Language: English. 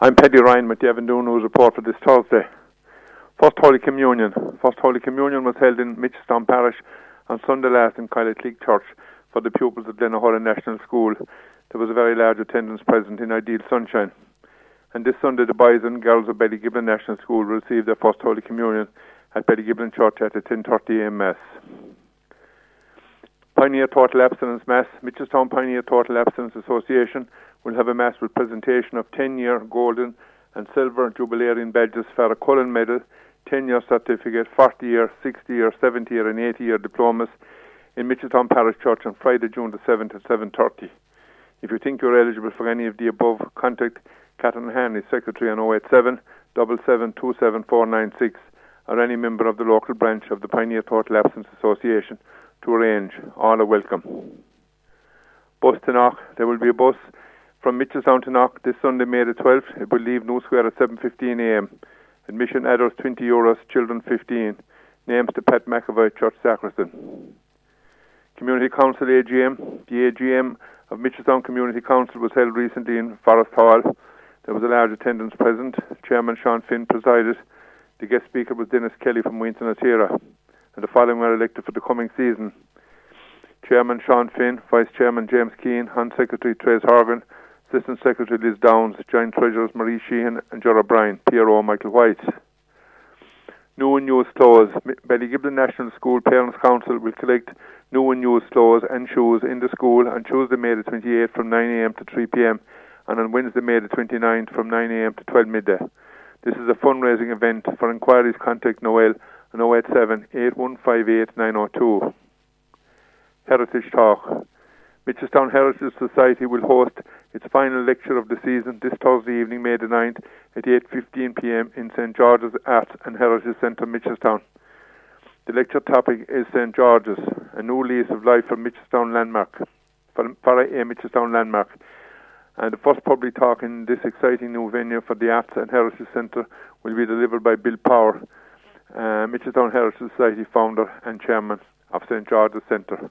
I'm Paddy Ryan with the Avondhu News Report for this Thursday. First Holy Communion. First Holy Communion was held in Mitchelstown Parish on Sunday last in Kylacleek Church for the pupils of Glenahoran National School. There was a very large attendance present in ideal sunshine. And this Sunday, the boys and girls of Ballygiblin National School will receive their First Holy Communion at Ballygiblin Church at the 10.30am Mass. Pioneer Total Abstinence Mass, Mitchelstown Pioneer Total Abstinence Association will have a Mass with presentation of 10 year golden and silver jubilarian badges for a Cullen Medal, 10 year certificate, 40 year, 60 year, 70 year, and 80 year diplomas in Mitchelstown Parish Church on Friday, June the 7th at 7.30. If you think you're eligible for any of the above, contact Catherine Hanley, Secretary on 087 7727496 or any member of the local branch of the Pioneer Total Abstinence Association to arrange. All are welcome. Bus to Knock. There will be a bus from Mitchelstown to Knock this Sunday, May the 12th. It will leave New Square at 7.15am. Admission adults 20 euros, children 15. Names to Pat McAvoy, Church Sacristan. Community Council AGM. The AGM of Mitchelstown Community Council was held recently in Forest Hall. There was a large attendance present. Chairman Sean Finn presided. The guest speaker was Dennis Kelly from Muintir na Tíre. And the following were elected for the coming season. Chairman Sean Finn, Vice Chairman James Keane, Hunt Secretary Trace Horgan, Assistant Secretary Liz Downs, Joint Treasurers Marie Sheehan and Jora Bryan, PRO Michael White. New and used clothes. Ballygiblin National School Parents Council will collect new and used clothes and shoes in the school on Tuesday, May the 28th from 9am to 3pm and on Wednesday, May the 29th from 9am to 12 midday. This is a fundraising event. For inquiries, contact Noel on 087 8158 902. Heritage Talk. Mitchelstown Heritage Society will host its final lecture of the season this Thursday evening, May the 9th at 8.15pm in St George's Arts and Heritage Centre, Mitchelstown. The lecture topic is St George's, a new lease of life for Mitchelstown Landmark, for, for a Mitchelstown Landmark. And the first public talk in this exciting new venue for the Arts and Heritage Centre will be delivered by Bill Power, uh, Mitchelstown Heritage Society founder and chairman of St George's Centre.